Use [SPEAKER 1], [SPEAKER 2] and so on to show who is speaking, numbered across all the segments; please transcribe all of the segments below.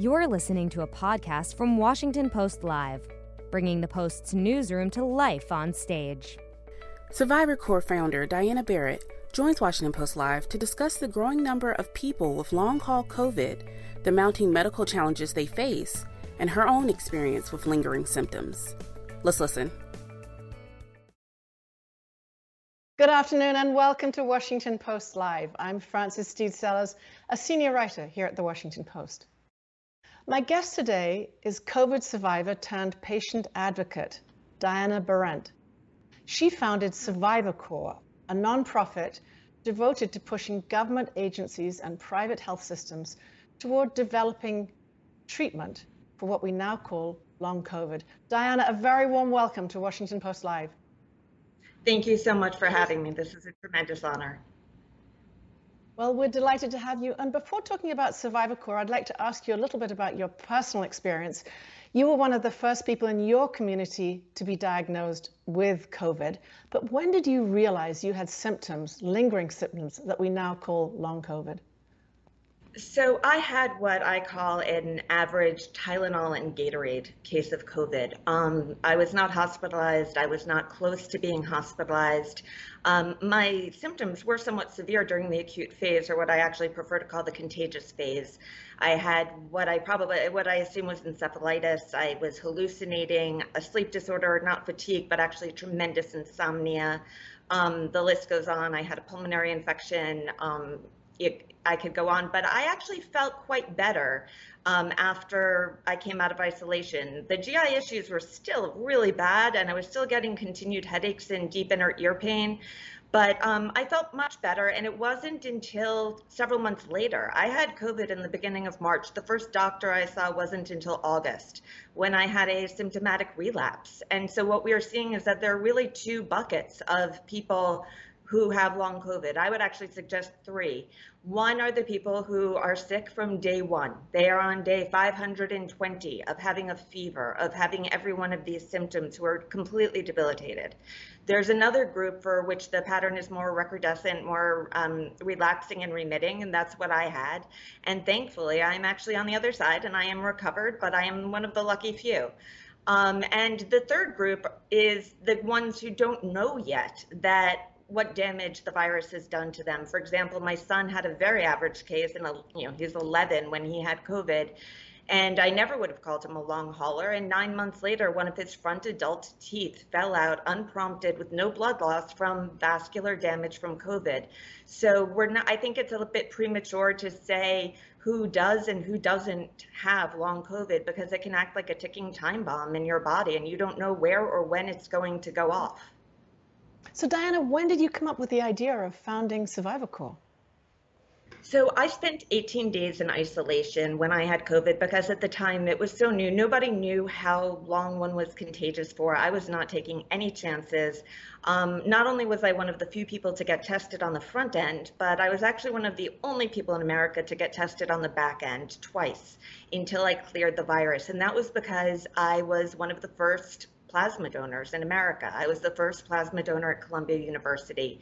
[SPEAKER 1] You're listening to a podcast from Washington Post Live, bringing the Post's newsroom to life on stage.
[SPEAKER 2] Survivor Corps founder Diana Berrent joins Washington Post Live to discuss the growing number of people with long haul COVID, the mounting medical challenges they face, and her own experience with lingering symptoms. Let's listen.
[SPEAKER 3] Good afternoon and welcome to Washington Post Live. I'm Frances Stead Sellers, a senior writer here at the Washington Post. My guest today is COVID survivor turned patient advocate, Diana Berrent. She founded Survivor Corps, a nonprofit devoted to pushing government agencies and private health systems toward developing treatment for what we now call long COVID. Diana, a very warm welcome to Washington Post Live.
[SPEAKER 4] Thank you so much for having me. This is a tremendous honor.
[SPEAKER 3] Well, we're delighted to have you. And before talking about Survivor Corps, I'd like to ask you a little bit about your personal experience. You were one of the first people in your community to be diagnosed with COVID. But when did you realize you had symptoms, lingering symptoms, that we now call long COVID?
[SPEAKER 4] So I had what I call an average Tylenol and Gatorade case of COVID. Um, I was not hospitalized. I was not close to being hospitalized. Um, my symptoms were somewhat severe during the acute phase, or what I actually prefer to call the contagious phase. I had what I probably, what I assume was encephalitis. I was hallucinating, a sleep disorder, not fatigue, but actually tremendous insomnia. Um, the list goes on. I had a pulmonary infection, um, it, I could go on, but I actually felt quite better um, after I came out of isolation. The GI issues were still really bad, and I was still getting continued headaches and deep inner ear pain. But um, I felt much better, and it wasn't until several months later. I had COVID in the beginning of March. The first doctor I saw wasn't until August when I had a symptomatic relapse. And so, what we are seeing is that there are really two buckets of people who have long COVID. I would actually suggest three. One are the people who are sick from day one. They are on day 520 of having a fever, of having every one of these symptoms who are completely debilitated. There's another group for which the pattern is more recrudescent, more um, relapsing and remitting, and that's what I had. And thankfully, I'm actually on the other side and I am recovered, but I am one of the lucky few. Um, and the third group is the ones who don't know yet that what damage the virus has done to them. For example, my son had a very average case, and you know he's 11 when he had COVID, and I never would have called him a long hauler. And nine months later, one of his front adult teeth fell out unprompted with no blood loss from vascular damage from COVID. So we're not. I think it's a bit premature to say who does and who doesn't have long COVID because it can act like a ticking time bomb in your body, and you don't know where or when it's going to go off.
[SPEAKER 3] So Diana, when did you come up with the idea of founding Survivor Corps?
[SPEAKER 4] So I spent 18 days in isolation when I had COVID because at the time it was so new. Nobody knew how long one was contagious for. I was not taking any chances. Um, not only was I one of the few people to get tested on the front end, but I was actually one of the only people in America to get tested on the back end twice until I cleared the virus. And that was because I was one of the first plasma donors in America. I was the first plasma donor at Columbia University.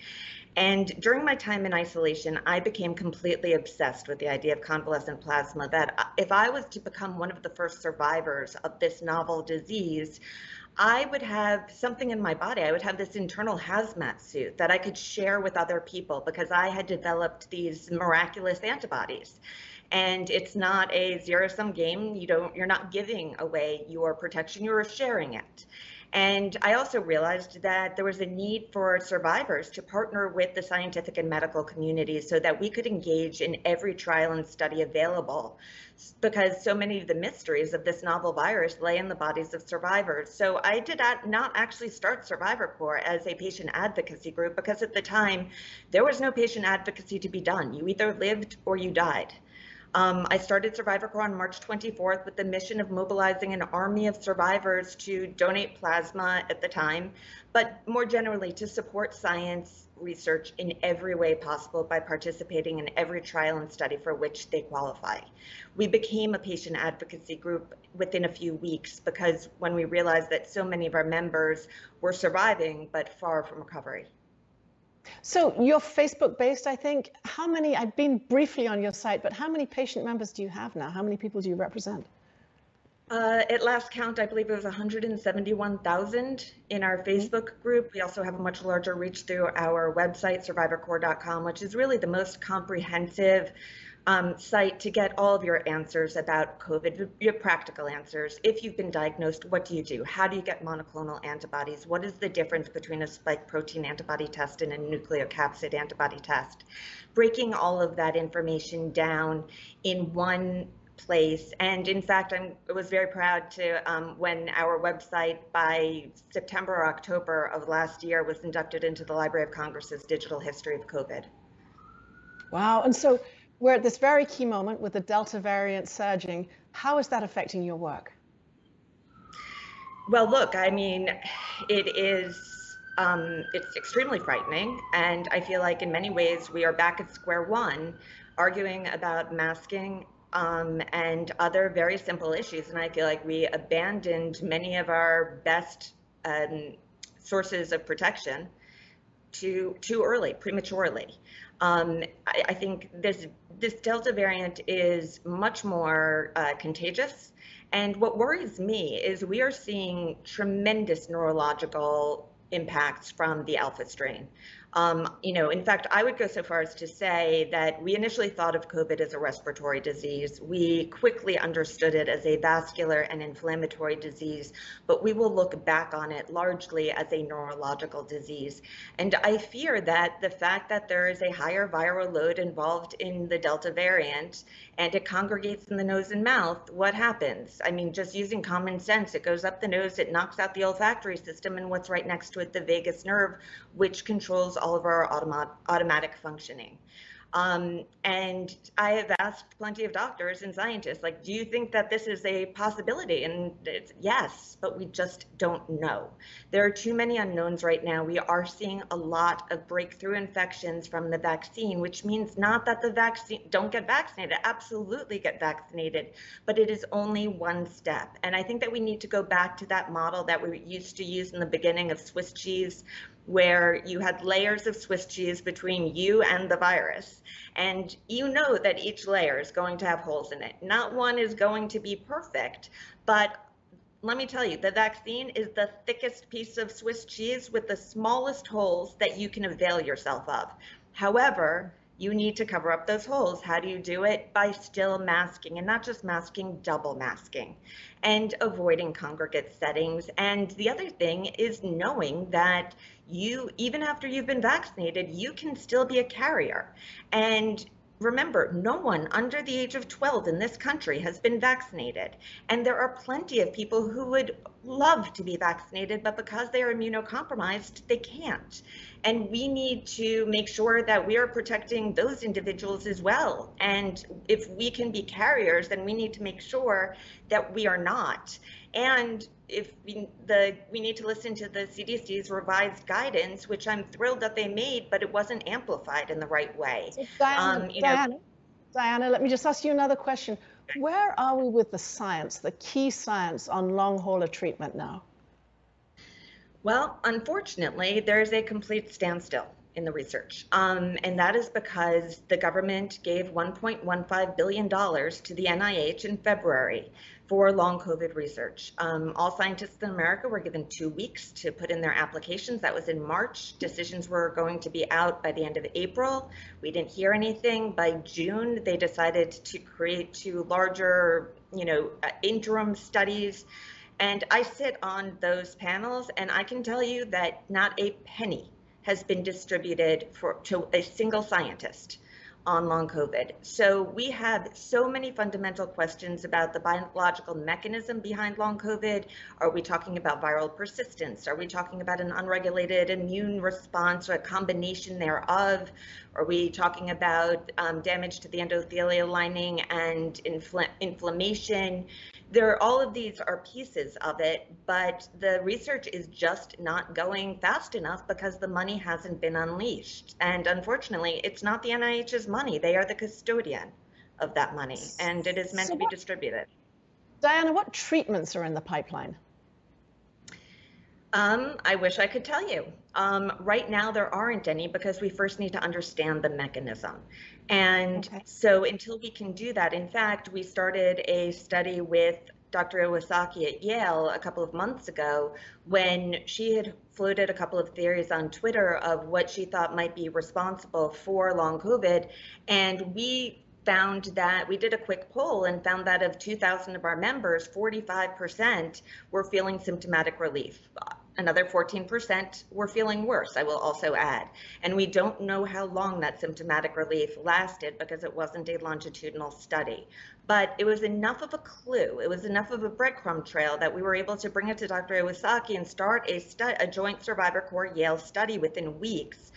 [SPEAKER 4] And during my time in isolation, I became completely obsessed with the idea of convalescent plasma that if I was to become one of the first survivors of this novel disease, I would have something in my body. I would have this internal hazmat suit that I could share with other people because I had developed these miraculous antibodies and it's not a zero sum game you don't you're not giving away your protection you're sharing it and I also realized that there was a need for survivors to partner with the scientific and medical communities so that we could engage in every trial and study available because so many of the mysteries of this novel virus lay in the bodies of survivors. So I did not actually start Survivor Corps as a patient advocacy group because at the time there was no patient advocacy to be done. You either lived or you died. Um, I started Survivor Corps on March 24th with the mission of mobilizing an army of survivors to donate plasma at the time, but more generally to support science research in every way possible by participating in every trial and study for which they qualify. We became a patient advocacy group within a few weeks because when we realized that so many of our members were surviving but far from recovery.
[SPEAKER 3] So you're Facebook based, I think. How many, I've been briefly on your site, but how many patient members do you have now? How many people do you represent?
[SPEAKER 4] Uh, at last count, I believe it was 171,000 in our mm-hmm. Facebook group. We also have a much larger reach through our website, survivorcorps.com, which is really the most comprehensive um, site to get all of your answers about COVID, your practical answers. If you've been diagnosed, what do you do? How do you get monoclonal antibodies? What is the difference between a spike protein antibody test and a nucleocapsid antibody test? Breaking all of that information down in one place. And in fact, I'm, I was very proud to, um, when our website by September or October of last year was inducted into the Library of Congress's Digital History of COVID.
[SPEAKER 3] Wow. And so we're at this very key moment with the Delta variant surging. How is that affecting your work?
[SPEAKER 4] Well, look, I mean, it is um, it's extremely frightening, and I feel like in many ways we are back at square one, arguing about masking um, and other very simple issues. And I feel like we abandoned many of our best um, sources of protection too too early, prematurely. Um, I, I, think this this Delta variant is much more uh, contagious. And what worries me is we are seeing tremendous neurological impacts from the alpha strain. Um, you know, in fact, I would go so far as to say that we initially thought of COVID as a respiratory disease. We quickly understood it as a vascular and inflammatory disease, but we will look back on it largely as a neurological disease. And I fear that the fact that there is a higher viral load involved in the Delta variant and it congregates in the nose and mouth, what happens? I mean, just using common sense, it goes up the nose, it knocks out the olfactory system, and what's right next to it, the vagus nerve, which controls all of our automat automatic functioning. Um, and I have asked plenty of doctors and scientists, like, do you think that this is a possibility? And it's yes, but we just don't know. There are too many unknowns right now. We are seeing a lot of breakthrough infections from the vaccine, which means not that the vaccine don't get vaccinated, absolutely get vaccinated, but it is only one step. And I think that we need to go back to that model that we used to use in the beginning of Swiss cheese, where you had layers of Swiss cheese between you and the virus. And you know that each layer is going to have holes in it. Not one is going to be perfect, but let me tell you, the vaccine is the thickest piece of Swiss cheese with the smallest holes that you can avail yourself of. However, you need to cover up those holes. How do you do it? By still masking and not just masking, double masking and avoiding congregate settings. And the other thing is knowing that you, even after you've been vaccinated, you can still be a carrier. And remember, no one under the age of 12 in this country has been vaccinated. And there are plenty of people who would love to be vaccinated, but because they are immunocompromised, they can't. And we need to make sure that we are protecting those individuals as well. And if we can be carriers, then we need to make sure that we are not. And if we, the we need to listen to the CDC's revised guidance, which I'm thrilled that they made, but it wasn't amplified in the right way.
[SPEAKER 3] So Diana, um, Diana, know, Diana, let me just ask you another question. Where are we with the science, the key science on long hauler treatment now?
[SPEAKER 4] Well, unfortunately, there's a complete standstill in the research. Um, and that is because the government gave $1.15 billion to the NIH in February for long COVID research. Um, all scientists in America were given two weeks to put in their applications. That was in March. Decisions were going to be out by the end of April. We didn't hear anything. By June, they decided to create two larger, you know, uh, interim studies. And I sit on those panels, and I can tell you that not a penny has been distributed for to a single scientist on long COVID. So we have so many fundamental questions about the biological mechanism behind long COVID. Are we talking about viral persistence? Are we talking about an unregulated immune response or a combination thereof? Are we talking about um, damage to the endothelial lining and infl inflammation? There all of these are pieces of it but the research is just not going fast enough because the money hasn't been unleashed and unfortunately it's not the NIH's money they are the custodian of that money and it is meant so to be what, distributed
[SPEAKER 3] Diana what treatments are in the pipeline
[SPEAKER 4] Um, I wish I could tell you. Um, right now, there aren't any because we first need to understand the mechanism. And okay. so until we can do that, in fact, we started a study with Dr. Iwasaki at Yale a couple of months ago when she had floated a couple of theories on Twitter of what she thought might be responsible for long COVID. And we found that we did a quick poll and found that of 2,000 of our members, 45% were feeling symptomatic relief. Another 14% were feeling worse, I will also add. And we don't know how long that symptomatic relief lasted because it wasn't a longitudinal study. But it was enough of a clue, it was enough of a breadcrumb trail that we were able to bring it to Dr. Iwasaki and start a, a joint Survivor Corps Yale study within weeks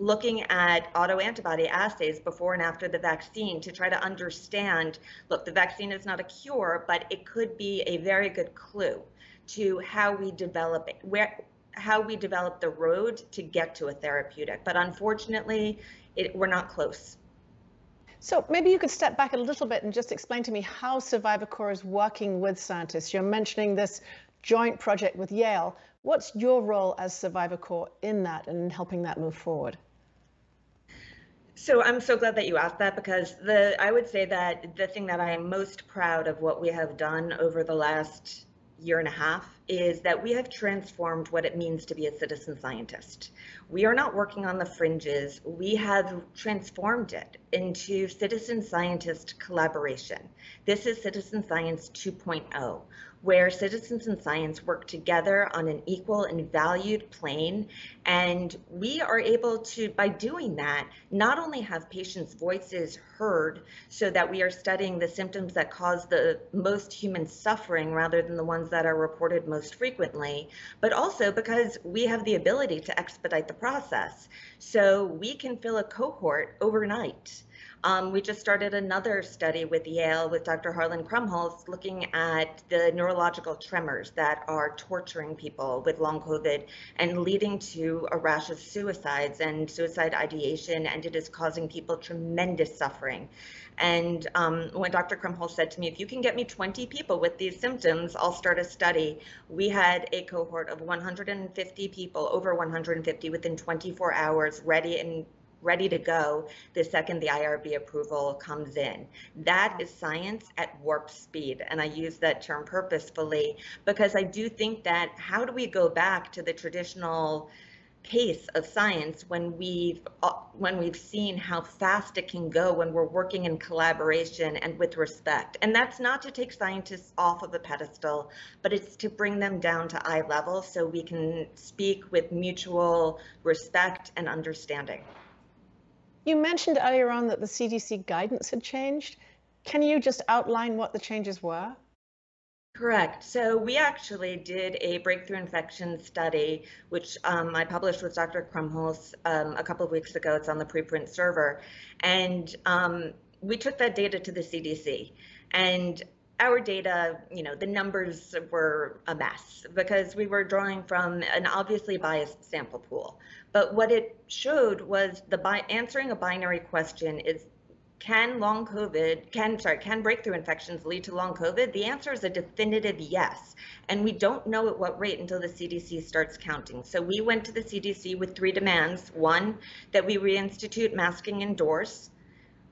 [SPEAKER 4] looking at autoantibody assays before and after the vaccine to try to understand look, the vaccine is not a cure, but it could be a very good clue to how we develop it, where how we develop the road to get to a therapeutic. But unfortunately, it, we're not close.
[SPEAKER 3] So maybe you could step back a little bit and just explain to me how Survivor Corps is working with scientists. You're mentioning this joint project with Yale. What's your role as Survivor Corps in that and helping that move forward?
[SPEAKER 4] So I'm so glad that you asked that because the I would say that the thing that I am most proud of what we have done over the last year and a half is that we have transformed what it means to be a citizen scientist. We are not working on the fringes. We have transformed it into citizen scientist collaboration. This is citizen science 2.0 where citizens and science work together on an equal and valued plane. And we are able to, by doing that, not only have patients' voices heard so that we are studying the symptoms that cause the most human suffering rather than the ones that are reported most frequently, but also because we have the ability to expedite the process. So we can fill a cohort overnight. Um, we just started another study with Yale with Dr. Harlan Krumholz looking at the neurological tremors that are torturing people with long COVID and leading to a rash of suicides and suicide ideation, and it is causing people tremendous suffering. And um, when Dr. Krumholz said to me, if you can get me 20 people with these symptoms, I'll start a study. We had a cohort of 150 people, over 150 within 24 hours, ready and ready to go the second the IRB approval comes in. That is science at warp speed. And I use that term purposefully because I do think that how do we go back to the traditional pace of science when we've when we've seen how fast it can go when we're working in collaboration and with respect and that's not to take scientists off of a pedestal but it's to bring them down to eye level so we can speak with mutual respect and understanding
[SPEAKER 3] you mentioned earlier on that the CDC guidance had changed. Can you just outline what the changes were?
[SPEAKER 4] Correct. So we actually did a breakthrough infection study, which um, I published with Dr. Krumholz um, a couple of weeks ago. It's on the preprint server. And um, we took that data to the CDC. And our data, you know, the numbers were a mess because we were drawing from an obviously biased sample pool. But what it showed was the bi- answering a binary question is can long COVID, can, sorry, can breakthrough infections lead to long COVID? The answer is a definitive yes. And we don't know at what rate until the CDC starts counting. So we went to the CDC with three demands. One, that we reinstitute masking indoors.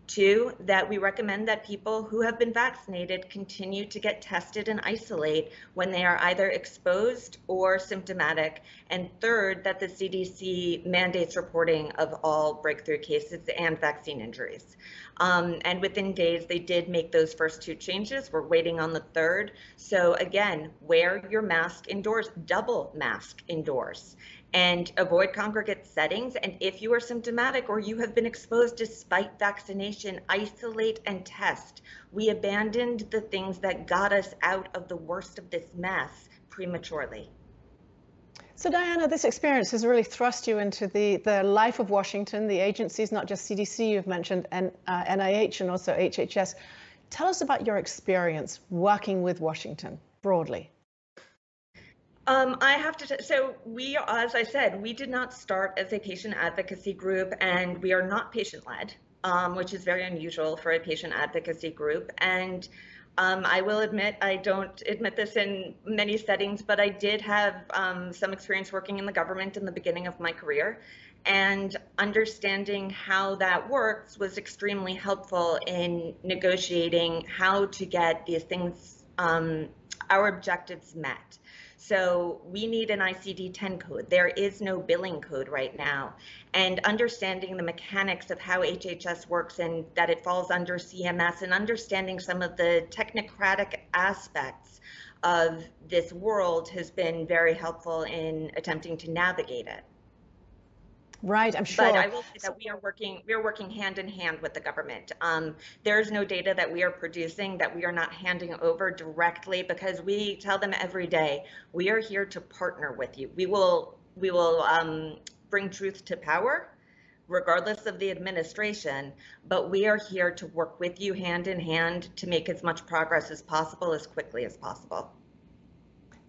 [SPEAKER 4] Two, that we recommend that people who have been vaccinated continue to get tested and isolate when they are either exposed or symptomatic. And third, that the CDC mandates reporting of all breakthrough cases and vaccine injuries. Um, and within days, they did make those first two changes. We're waiting on the third. So again, wear your mask indoors, double mask indoors and avoid congregate settings. And if you are symptomatic or you have been exposed despite vaccination, isolate and test. We abandoned the things that got us out of the worst of this mess prematurely.
[SPEAKER 3] So Diana, this experience has really thrust you into the, the life of Washington, the agencies, not just CDC, you've mentioned, and uh, NIH and also HHS. Tell us about your experience working with Washington broadly.
[SPEAKER 4] Um, I have to, so we, as I said, we did not start as a patient advocacy group and we are not patient led, um, which is very unusual for a patient advocacy group. And Um, I will admit, I don't admit this in many settings, but I did have um, some experience working in the government in the beginning of my career. And understanding how that works was extremely helpful in negotiating how to get these things, um, our objectives met. So we need an ICD-10 code. There is no billing code right now. And understanding the mechanics of how HHS works and that it falls under CMS and understanding some of the technocratic aspects of this world has been very helpful in attempting to navigate it.
[SPEAKER 3] Right, I'm sure.
[SPEAKER 4] But I will say that we are working we are working hand in hand with the government. Um, there's no data that we are producing that we are not handing over directly because we tell them every day we are here to partner with you. We will we will um, bring truth to power regardless of the administration, but we are here to work with you hand in hand to make as much progress as possible as quickly as possible.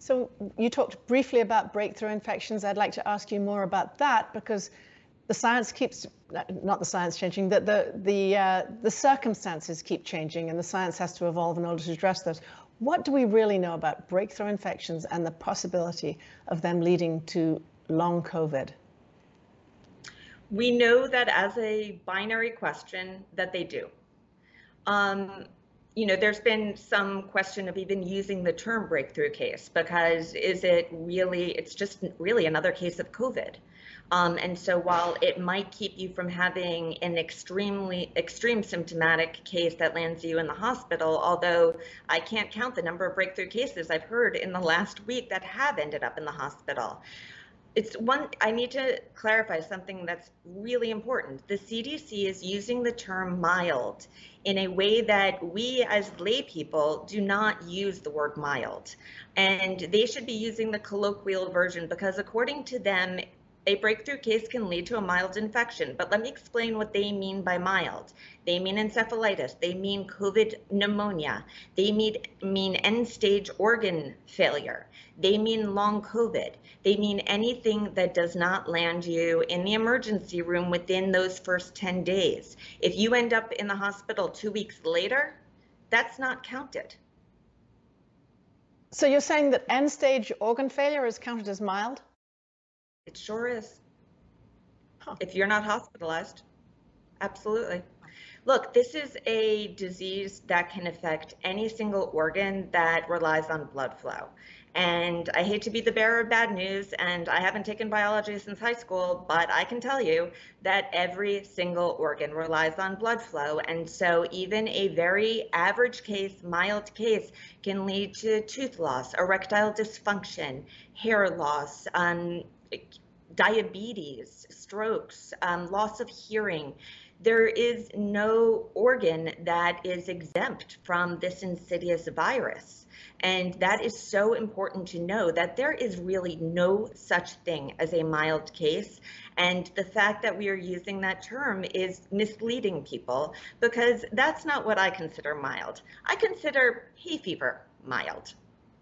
[SPEAKER 3] So you talked briefly about breakthrough infections. I'd like to ask you more about that because the science keeps, not the science changing, that the, the, uh, the circumstances keep changing and the science has to evolve in order to address those. What do we really know about breakthrough infections and the possibility of them leading to long COVID?
[SPEAKER 4] We know that as a binary question that they do. Um, you know, there's been some question of even using the term breakthrough case because is it really, it's just really another case of COVID. Um, and so while it might keep you from having an extremely extreme symptomatic case that lands you in the hospital, although I can't count the number of breakthrough cases I've heard in the last week that have ended up in the hospital it's one i need to clarify something that's really important. The cdc is using the term mild in a way that we as lay people do not use the word mild. And they should be using the colloquial version because according to them a breakthrough case can lead to a mild infection, but let me explain what they mean by mild. They mean encephalitis, they mean COVID pneumonia, they mean, mean end stage organ failure, they mean long COVID, they mean anything that does not land you in the emergency room within those first 10 days. If you end up in the hospital two weeks later, that's not counted.
[SPEAKER 3] So you're saying that end stage organ failure is counted as mild?
[SPEAKER 4] It sure is. Huh. If you're not hospitalized, absolutely. Look, this is a disease that can affect any single organ that relies on blood flow. And I hate to be the bearer of bad news, and I haven't taken biology since high school, but I can tell you that every single organ relies on blood flow. And so even a very average case, mild case, can lead to tooth loss, erectile dysfunction, hair loss, um, diabetes, strokes, um, loss of hearing. There is no organ that is exempt from this insidious virus. And that is so important to know that there is really no such thing as a mild case. And the fact that we are using that term is misleading people because that's not what I consider mild. I consider hay fever mild.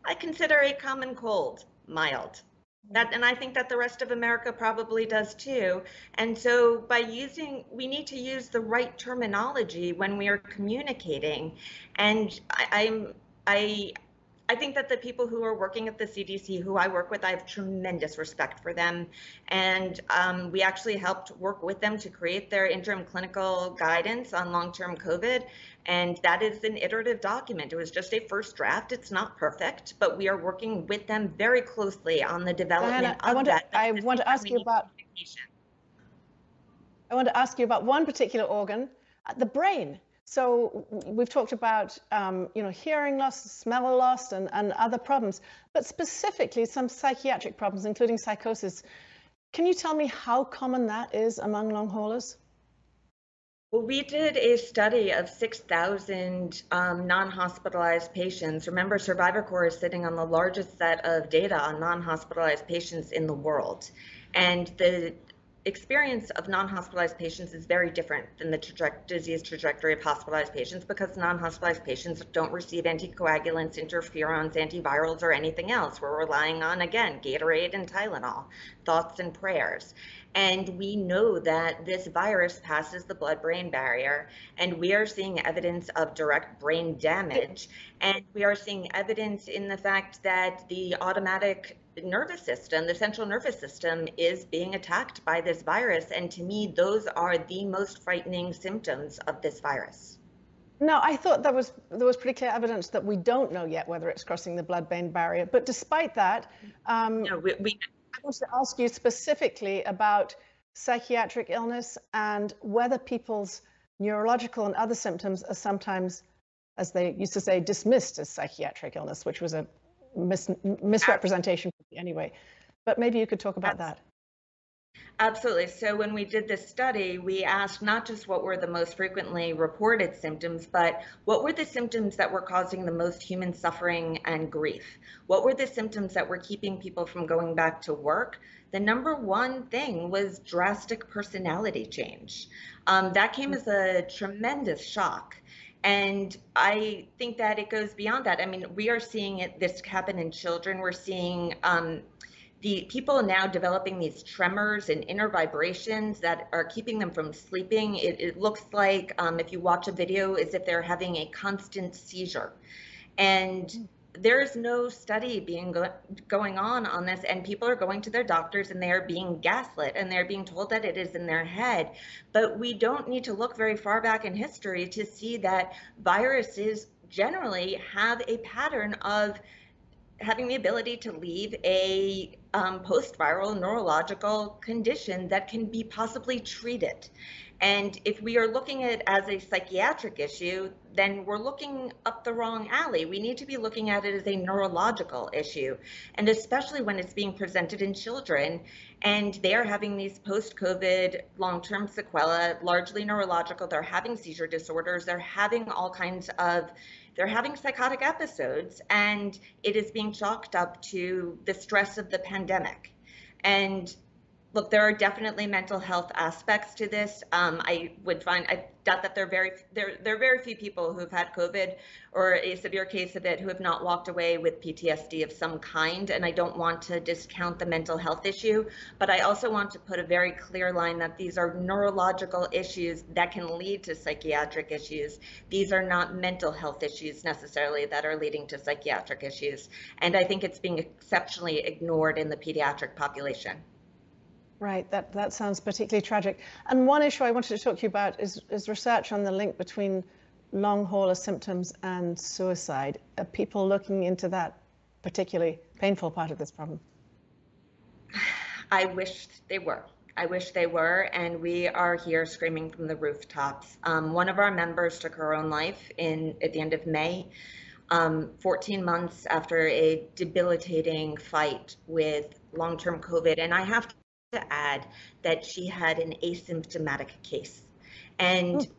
[SPEAKER 4] I consider a common cold mild. That, and I think that the rest of America probably does too. And so by using, we need to use the right terminology when we are communicating. And I, I'm, I, I think that the people who are working at the CDC, who I work with, I have tremendous respect for them. And um, we actually helped work with them to create their interim clinical guidance on long term COVID. And that is an iterative document. It was just a first draft. It's not perfect, but we are working with them very closely on the development Diana,
[SPEAKER 3] of I want
[SPEAKER 4] that.
[SPEAKER 3] To, I want to ask you about. I want to ask you about one particular organ, the brain. So we've talked about, um, you know, hearing loss, smell loss, and, and other problems, but specifically some psychiatric problems, including psychosis. Can you tell me how common that is among long haulers?
[SPEAKER 4] Well, we did a study of 6,000 um, non-hospitalized patients. Remember, Survivor Corps is sitting on the largest set of data on non-hospitalized patients in the world. And the experience of non-hospitalized patients is very different than the traje disease trajectory of hospitalized patients because non-hospitalized patients don't receive anticoagulants, interferons, antivirals, or anything else. We're relying on, again, Gatorade and Tylenol, thoughts and prayers. And we know that this virus passes the blood brain barrier, and we are seeing evidence of direct brain damage. And we are seeing evidence in the fact that the automatic nervous system, the central nervous system, is being attacked by this virus. And to me, those are the most frightening symptoms of this virus.
[SPEAKER 3] No, I thought there was there was pretty clear evidence that we don't know yet whether it's crossing the blood-brain barrier. But despite that, um,
[SPEAKER 4] no, we, we
[SPEAKER 3] I want to ask you specifically about psychiatric illness and whether people's neurological and other symptoms are sometimes, as they used to say, dismissed as psychiatric illness, which was a mis misrepresentation anyway. But maybe you could talk about that.
[SPEAKER 4] Absolutely. So when we did this study, we asked not just what were the most frequently reported symptoms, but what were the symptoms that were causing the most human suffering and grief? What were the symptoms that were keeping people from going back to work? The number one thing was drastic personality change. Um, that came as a tremendous shock. And I think that it goes beyond that. I mean, we are seeing it, this happen in children. We're seeing um, the people now developing these tremors and inner vibrations that are keeping them from sleeping. It, it looks like um, if you watch a video, as if they're having a constant seizure. And there's no study being go going on on this and people are going to their doctors and they are being gaslit and they're being told that it is in their head but we don't need to look very far back in history to see that viruses generally have a pattern of having the ability to leave a um, post-viral neurological condition that can be possibly treated. And if we are looking at it as a psychiatric issue, then we're looking up the wrong alley. We need to be looking at it as a neurological issue. And especially when it's being presented in children and they are having these post-COVID long-term sequelae, largely neurological, they're having seizure disorders, they're having all kinds of they're having psychotic episodes and it is being chalked up to the stress of the pandemic. And look, there are definitely mental health aspects to this. Um, I would find I doubt that there are very there there are very few people who have had COVID or a severe case of it who have not walked away with PTSD of some kind. And I don't want to discount the mental health issue, but I also want to put a very clear line that these are neurological issues that can lead to psychiatric issues. These are not mental health issues necessarily that are leading to psychiatric issues. And I think it's being exceptionally ignored in the pediatric population.
[SPEAKER 3] Right, that, that sounds particularly tragic. And one issue I wanted to talk to you about is, is research on the link between long hauler symptoms and suicide. Are people looking into that particularly painful part of this problem?
[SPEAKER 4] I wish they were. I wish they were, and we are here screaming from the rooftops. Um, one of our members took her own life in at the end of May, um, 14 months after a debilitating fight with long-term COVID. And I have to add that she had an asymptomatic case. And oh.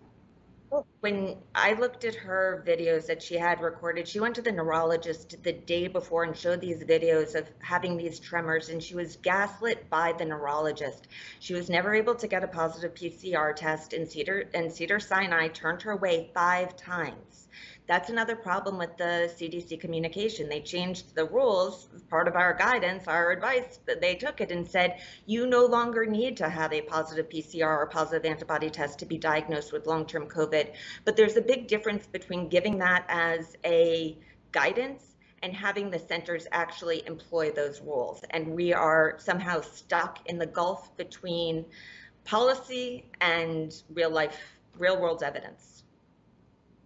[SPEAKER 4] Oh. when I looked at her videos that she had recorded, she went to the neurologist the day before and showed these videos of having these tremors, and she was gaslit by the neurologist. She was never able to get a positive PCR test, and Cedar and Cedars-Sinai turned her away five times. That's another problem with the CDC communication. They changed the rules, part of our guidance, our advice, they took it and said, you no longer need to have a positive PCR or positive antibody test to be diagnosed with long-term COVID. But there's a big difference between giving that as a guidance and having the centers actually employ those rules. And we are somehow stuck in the gulf between policy and real life, real world evidence.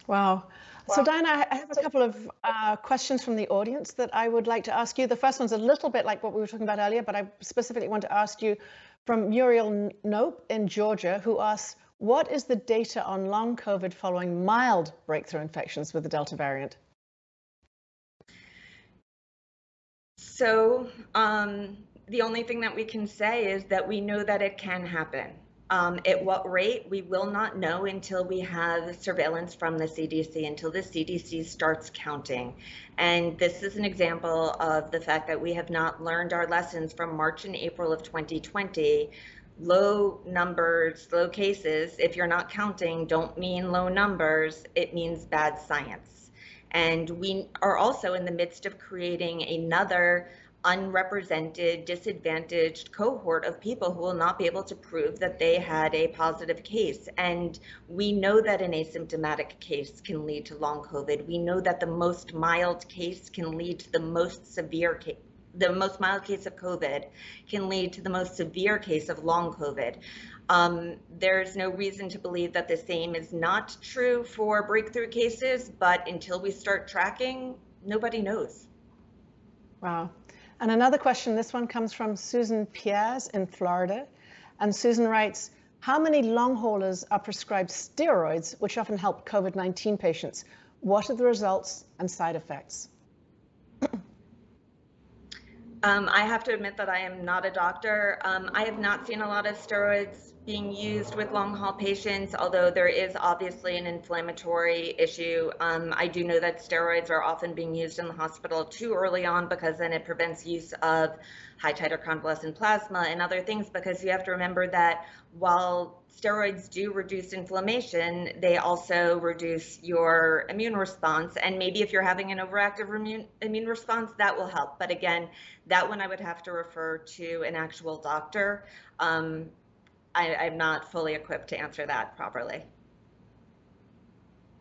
[SPEAKER 3] Wow. So Diana, I have a couple of uh, questions from the audience that I would like to ask you. The first one's a little bit like what we were talking about earlier, but I specifically want to ask you from Muriel Nope in Georgia, who asks, what is the data on long COVID following mild breakthrough infections with the Delta variant?
[SPEAKER 4] So um, the only thing that we can say is that we know that it can happen. Um, at what rate, we will not know until we have surveillance from the CDC, until the CDC starts counting. And this is an example of the fact that we have not learned our lessons from March and April of 2020 low numbers, low cases, if you're not counting, don't mean low numbers, it means bad science. And we are also in the midst of creating another unrepresented, disadvantaged cohort of people who will not be able to prove that they had a positive case. And we know that an asymptomatic case can lead to long COVID. We know that the most mild case can lead to the most severe case. The most mild case of COVID can lead to the most severe case of long COVID. Um, there's no reason to believe that the same is not true for breakthrough cases, but until we start tracking, nobody knows.
[SPEAKER 3] Wow. And another question, this one comes from Susan Piaz in Florida. And Susan writes, how many long haulers are prescribed steroids, which often help COVID 19 patients? What are the results and side effects?
[SPEAKER 4] um, I have to admit that I am not a doctor. Um, I have not seen a lot of steroids being used with long haul patients, although there is obviously an inflammatory issue. Um, I do know that steroids are often being used in the hospital too early on because then it prevents use of high titer convalescent plasma and other things because you have to remember that while steroids do reduce inflammation, they also reduce your immune response. And maybe if you're having an overactive immune, immune response, that will help. But again, that one I would have to refer to an actual doctor. Um, I, I'm not fully equipped to answer that properly.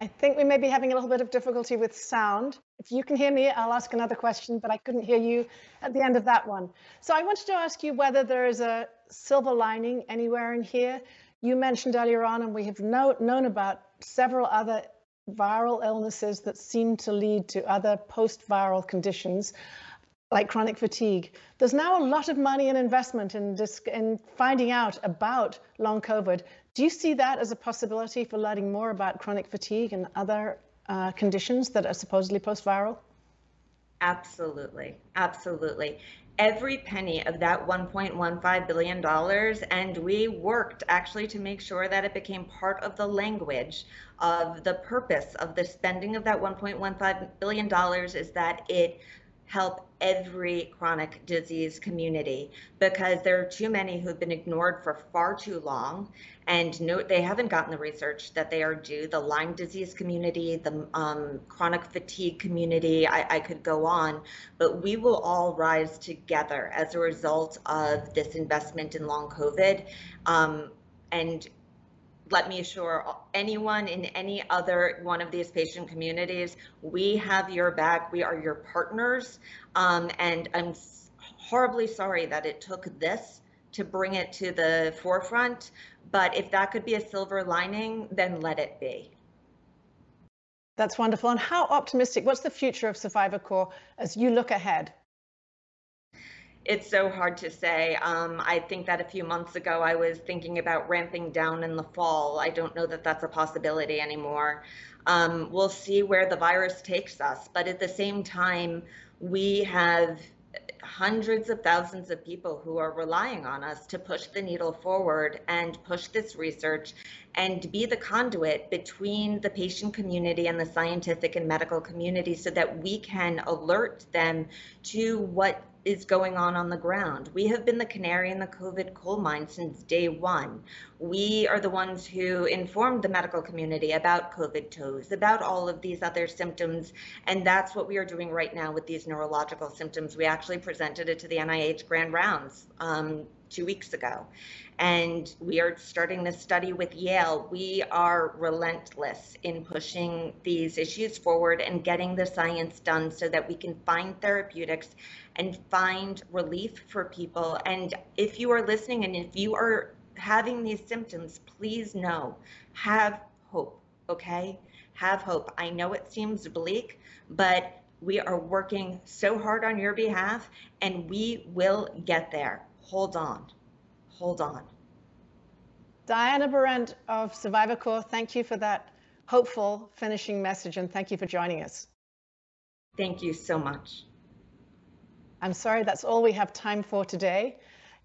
[SPEAKER 3] I think we may be having a little bit of difficulty with sound. If you can hear me, I'll ask another question, but I couldn't hear you at the end of that one. So I wanted to ask you whether there is a silver lining anywhere in here. You mentioned earlier on, and we have know, known about several other viral illnesses that seem to lead to other post-viral conditions like chronic fatigue. There's now a lot of money and investment in, in finding out about long COVID. Do you see that as a possibility for learning more about chronic fatigue and other uh, conditions that are supposedly post-viral?
[SPEAKER 4] Absolutely, absolutely. Every penny of that $1.15 billion, and we worked actually to make sure that it became part of the language of the purpose of the spending of that $1.15 billion is that it help every chronic disease community because there are too many who've been ignored for far too long and no, they haven't gotten the research that they are due. The Lyme disease community, the um, chronic fatigue community, I, I could go on, but we will all rise together as a result of this investment in long COVID. Um, and let me assure anyone in any other one of these patient communities, we have your back. We are your partners. Um, and I'm horribly sorry that it took this to bring it to the forefront. But if that could be a silver lining, then let it be.
[SPEAKER 3] That's wonderful. And how optimistic, what's the future of Survivor Corps as you look ahead?
[SPEAKER 4] It's so hard to say. Um, I think that a few months ago I was thinking about ramping down in the fall. I don't know that that's a possibility anymore. Um, we'll see where the virus takes us. But at the same time, we have hundreds of thousands of people who are relying on us to push the needle forward and push this research and be the conduit between the patient community and the scientific and medical community so that we can alert them to what is going on on the ground. We have been the canary in the COVID coal mine since day one. We are the ones who informed the medical community about COVID toes, about all of these other symptoms. And that's what we are doing right now with these neurological symptoms. We actually presented it to the NIH Grand Rounds um, two weeks ago. And we are starting this study with Yale. We are relentless in pushing these issues forward and getting the science done so that we can find therapeutics and find relief for people. And if you are listening and if you are having these symptoms, please know, have hope, okay? Have hope. I know it seems bleak, but we are working so hard on your behalf and we will get there. Hold on. Hold on.
[SPEAKER 3] Diana Berrent of Survivor Corps, thank you for that hopeful finishing message and thank you for joining us.
[SPEAKER 4] Thank you so much.
[SPEAKER 3] I'm sorry, that's all we have time for today.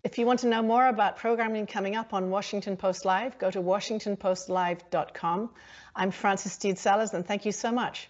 [SPEAKER 3] If you want to know more about programming coming up on Washington Post Live, go to washingtonpostlive.com. I'm Frances Stead Sellers, and thank you so much.